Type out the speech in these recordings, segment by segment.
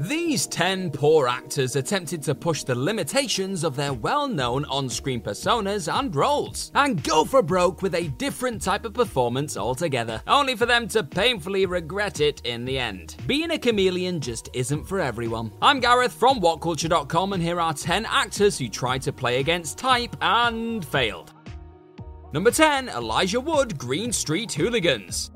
These 10 poor actors attempted to push the limitations of their well known on screen personas and roles, and go for broke with a different type of performance altogether, only for them to painfully regret it in the end. Being a chameleon just isn't for everyone. I'm Gareth from WhatCulture.com, and here are 10 actors who tried to play against type and failed. Number 10 Elijah Wood, Green Street Hooligans.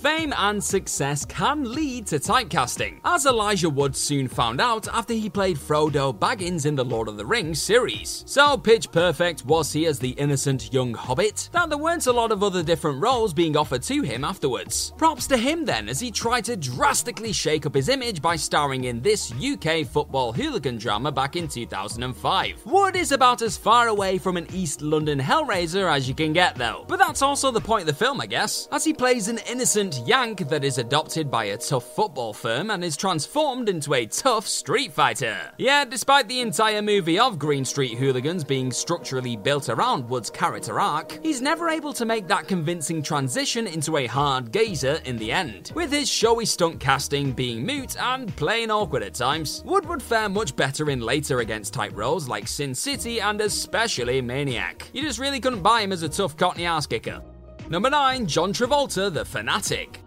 Fame and success can lead to typecasting, as Elijah Wood soon found out after he played Frodo Baggins in the Lord of the Rings series. So pitch perfect was he as the innocent young hobbit that there weren't a lot of other different roles being offered to him afterwards. Props to him then as he tried to drastically shake up his image by starring in this UK football hooligan drama back in 2005. Wood is about as far away from an East London Hellraiser as you can get though, but that's also the point of the film I guess, as he plays an innocent Yank that is adopted by a tough football firm and is transformed into a tough street fighter. Yet, despite the entire movie of Green Street Hooligans being structurally built around Wood's character arc, he's never able to make that convincing transition into a hard gazer in the end, with his showy stunt casting being mute and plain awkward at times. Wood would fare much better in later against type roles like Sin City and especially Maniac. You just really couldn't buy him as a tough cockney ass kicker. Number 9, John Travolta, The Fanatic.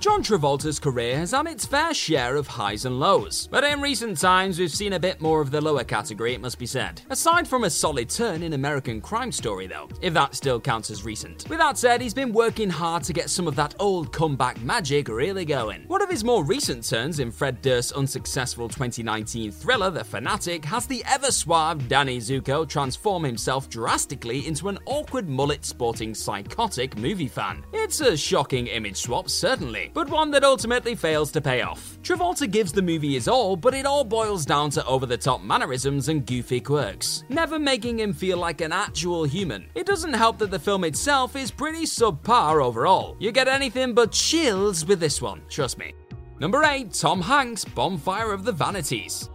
John Travolta's career has had its fair share of highs and lows, but in recent times we've seen a bit more of the lower category, it must be said. Aside from a solid turn in American Crime Story, though, if that still counts as recent. With that said, he's been working hard to get some of that old comeback magic really going. One of his more recent turns in Fred Durst's unsuccessful 2019 thriller, The Fanatic, has the ever suave Danny Zuko transform himself drastically into an awkward mullet sporting psychotic movie fan. It's a shocking image swap, certainly but one that ultimately fails to pay off. Travolta gives the movie his all, but it all boils down to over the top mannerisms and goofy quirks, never making him feel like an actual human. It doesn't help that the film itself is pretty subpar overall. You get anything but chills with this one, trust me. Number 8, Tom Hanks, Bonfire of the Vanities.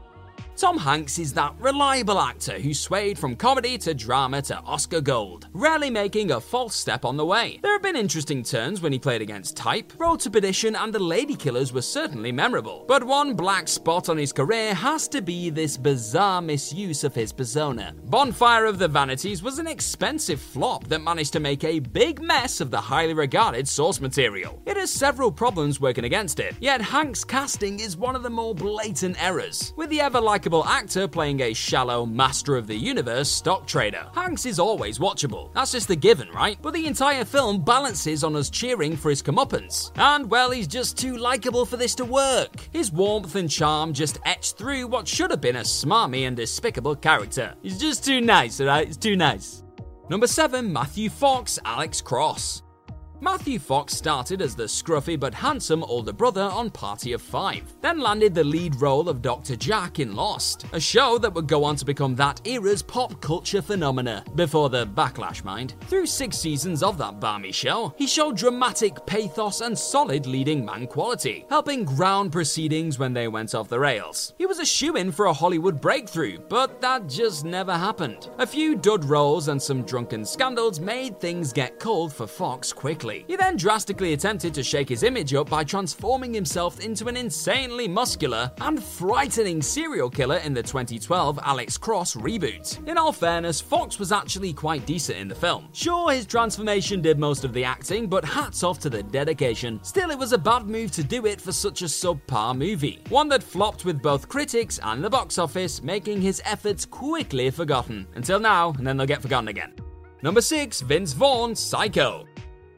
Tom Hanks is that reliable actor who swayed from comedy to drama to Oscar Gold, rarely making a false step on the way. There have been interesting turns when he played against Type, Road to Perdition, and The Ladykillers were certainly memorable. But one black spot on his career has to be this bizarre misuse of his persona. Bonfire of the Vanities was an expensive flop that managed to make a big mess of the highly regarded source material. It has several problems working against it, yet Hanks' casting is one of the more blatant errors, with the ever likable actor playing a shallow master of the universe stock trader. Hanks is always watchable. That's just the given, right? But the entire film balances on us cheering for his comeuppance. And well, he's just too likable for this to work. His warmth and charm just etched through what should have been a smarmy and despicable character. He's just too nice, alright? It's too nice. Number 7, Matthew Fox, Alex Cross. Matthew Fox started as the scruffy but handsome older brother on Party of Five, then landed the lead role of Dr. Jack in Lost, a show that would go on to become that era's pop culture phenomena, before the backlash, mind. Through six seasons of that balmy show, he showed dramatic pathos and solid leading man quality, helping ground proceedings when they went off the rails. He was a shoe in for a Hollywood breakthrough, but that just never happened. A few dud roles and some drunken scandals made things get cold for Fox quickly. He then drastically attempted to shake his image up by transforming himself into an insanely muscular and frightening serial killer in the 2012 Alex Cross reboot. In all fairness, Fox was actually quite decent in the film. Sure, his transformation did most of the acting, but hats off to the dedication. Still, it was a bad move to do it for such a subpar movie. One that flopped with both critics and the box office, making his efforts quickly forgotten. Until now, and then they'll get forgotten again. Number 6, Vince Vaughn, Psycho.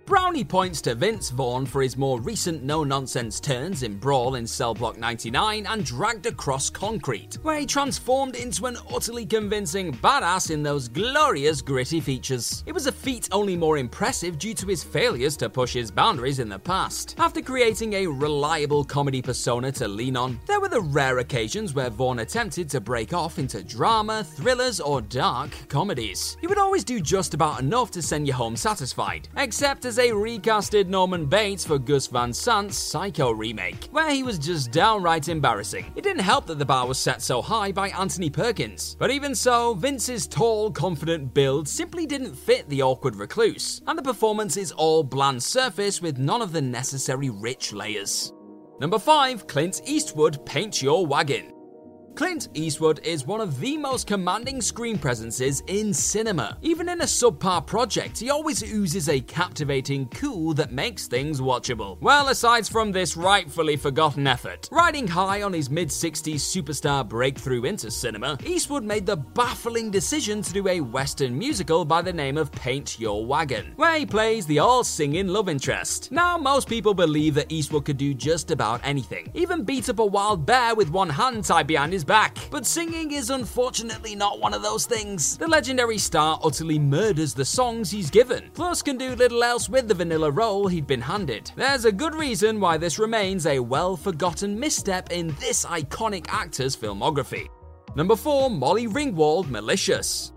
Brownie points to Vince Vaughn for his more recent no nonsense turns in Brawl in Cell Block 99 and Dragged Across Concrete, where he transformed into an utterly convincing badass in those glorious gritty features. It was a feat only more impressive due to his failures to push his boundaries in the past. After creating a reliable comedy persona to lean on, there were the rare occasions where Vaughn attempted to break off into drama, thrillers, or dark comedies. He would always do just about enough to send you home satisfied, except as as a recasted Norman Bates for Gus Van Sant's Psycho remake, where he was just downright embarrassing. It didn't help that the bar was set so high by Anthony Perkins. But even so, Vince's tall, confident build simply didn't fit the awkward recluse, and the performance is all bland surface with none of the necessary rich layers. Number 5, Clint Eastwood Paint Your Wagon. Clint Eastwood is one of the most commanding screen presences in cinema. Even in a subpar project, he always oozes a captivating cool that makes things watchable. Well, aside from this rightfully forgotten effort, riding high on his mid 60s superstar breakthrough into cinema, Eastwood made the baffling decision to do a Western musical by the name of Paint Your Wagon, where he plays the all singing love interest. Now, most people believe that Eastwood could do just about anything, even beat up a wild bear with one hand tied behind his back. But singing is unfortunately not one of those things. The legendary star utterly murders the songs he's given, plus can do little else with the vanilla role he'd been handed. There's a good reason why this remains a well forgotten misstep in this iconic actor's filmography. Number 4, Molly Ringwald, Malicious.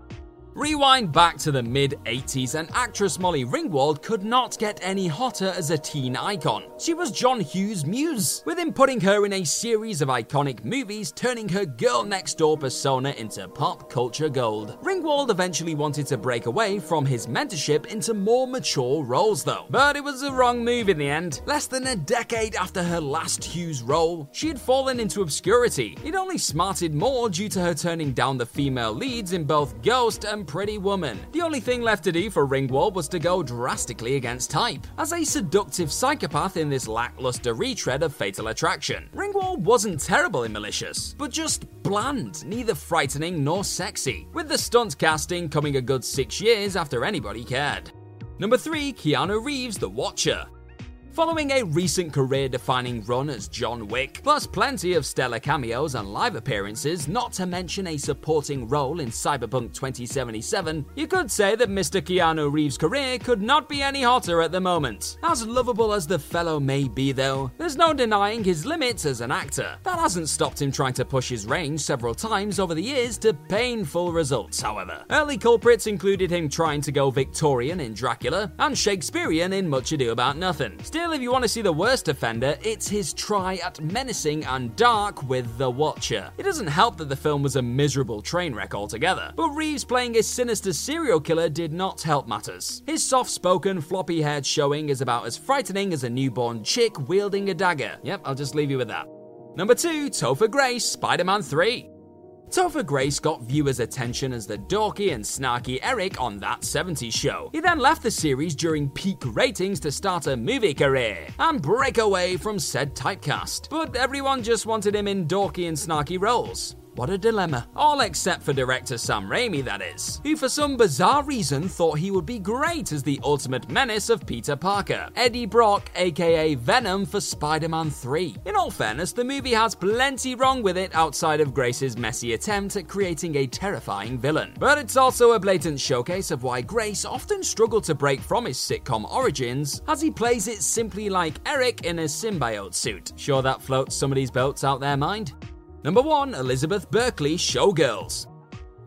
Rewind back to the mid 80s, and actress Molly Ringwald could not get any hotter as a teen icon. She was John Hughes' muse, with him putting her in a series of iconic movies, turning her girl next door persona into pop culture gold. Ringwald eventually wanted to break away from his mentorship into more mature roles, though, but it was the wrong move in the end. Less than a decade after her last Hughes role, she had fallen into obscurity. It only smarted more due to her turning down the female leads in both Ghost and Pretty Woman. The only thing left to do for Ringwald was to go drastically against type. As a seductive psychopath in this lackluster retread of Fatal Attraction, Ringwald wasn't terrible in Malicious, but just bland, neither frightening nor sexy, with the stunt casting coming a good six years after anybody cared. Number 3, Keanu Reeves' The Watcher. Following a recent career defining run as John Wick, plus plenty of stellar cameos and live appearances, not to mention a supporting role in Cyberpunk 2077, you could say that Mr. Keanu Reeves' career could not be any hotter at the moment. As lovable as the fellow may be, though, there's no denying his limits as an actor. That hasn't stopped him trying to push his range several times over the years to painful results, however. Early culprits included him trying to go Victorian in Dracula and Shakespearean in Much Ado About Nothing. Still, Still, if you want to see the worst offender, it's his try at menacing and dark with The Watcher. It doesn't help that the film was a miserable train wreck altogether, but Reeves playing a sinister serial killer did not help matters. His soft spoken, floppy haired showing is about as frightening as a newborn chick wielding a dagger. Yep, I'll just leave you with that. Number 2, Topher Grace, Spider Man 3. Topher Grace got viewers' attention as the dorky and snarky Eric on That 70s Show. He then left the series during peak ratings to start a movie career and break away from said typecast. But everyone just wanted him in dorky and snarky roles. What a dilemma. All except for director Sam Raimi, that is, who for some bizarre reason thought he would be great as the ultimate menace of Peter Parker, Eddie Brock, aka Venom, for Spider Man 3. In all fairness, the movie has plenty wrong with it outside of Grace's messy attempt at creating a terrifying villain. But it's also a blatant showcase of why Grace often struggled to break from his sitcom origins, as he plays it simply like Eric in a symbiote suit. Sure that floats somebody's boats out there mind? Number 1 Elizabeth Berkley Showgirls.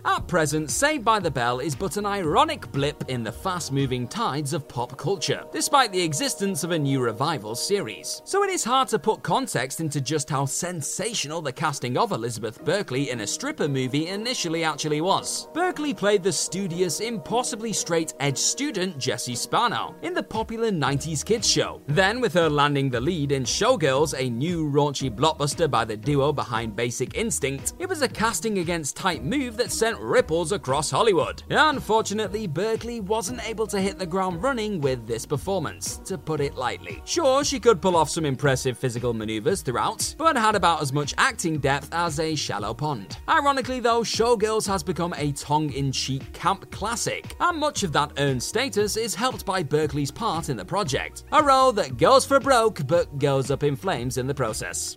At present, Saved by the Bell is but an ironic blip in the fast moving tides of pop culture, despite the existence of a new revival series. So it is hard to put context into just how sensational the casting of Elizabeth Berkley in a stripper movie initially actually was. Berkley played the studious, impossibly straight edge student Jessie Spano in the popular 90s kids show. Then, with her landing the lead in Showgirls, a new raunchy blockbuster by the duo behind Basic Instinct, it was a casting against type move that sent ripples across Hollywood. Unfortunately, Berkley wasn't able to hit the ground running with this performance, to put it lightly. Sure, she could pull off some impressive physical maneuvers throughout, but had about as much acting depth as a shallow pond. Ironically, though, Showgirls has become a tongue in cheek camp classic, and much of that earned status is helped by Berkley's part in the project. A role that goes for broke but goes up in flames in the process.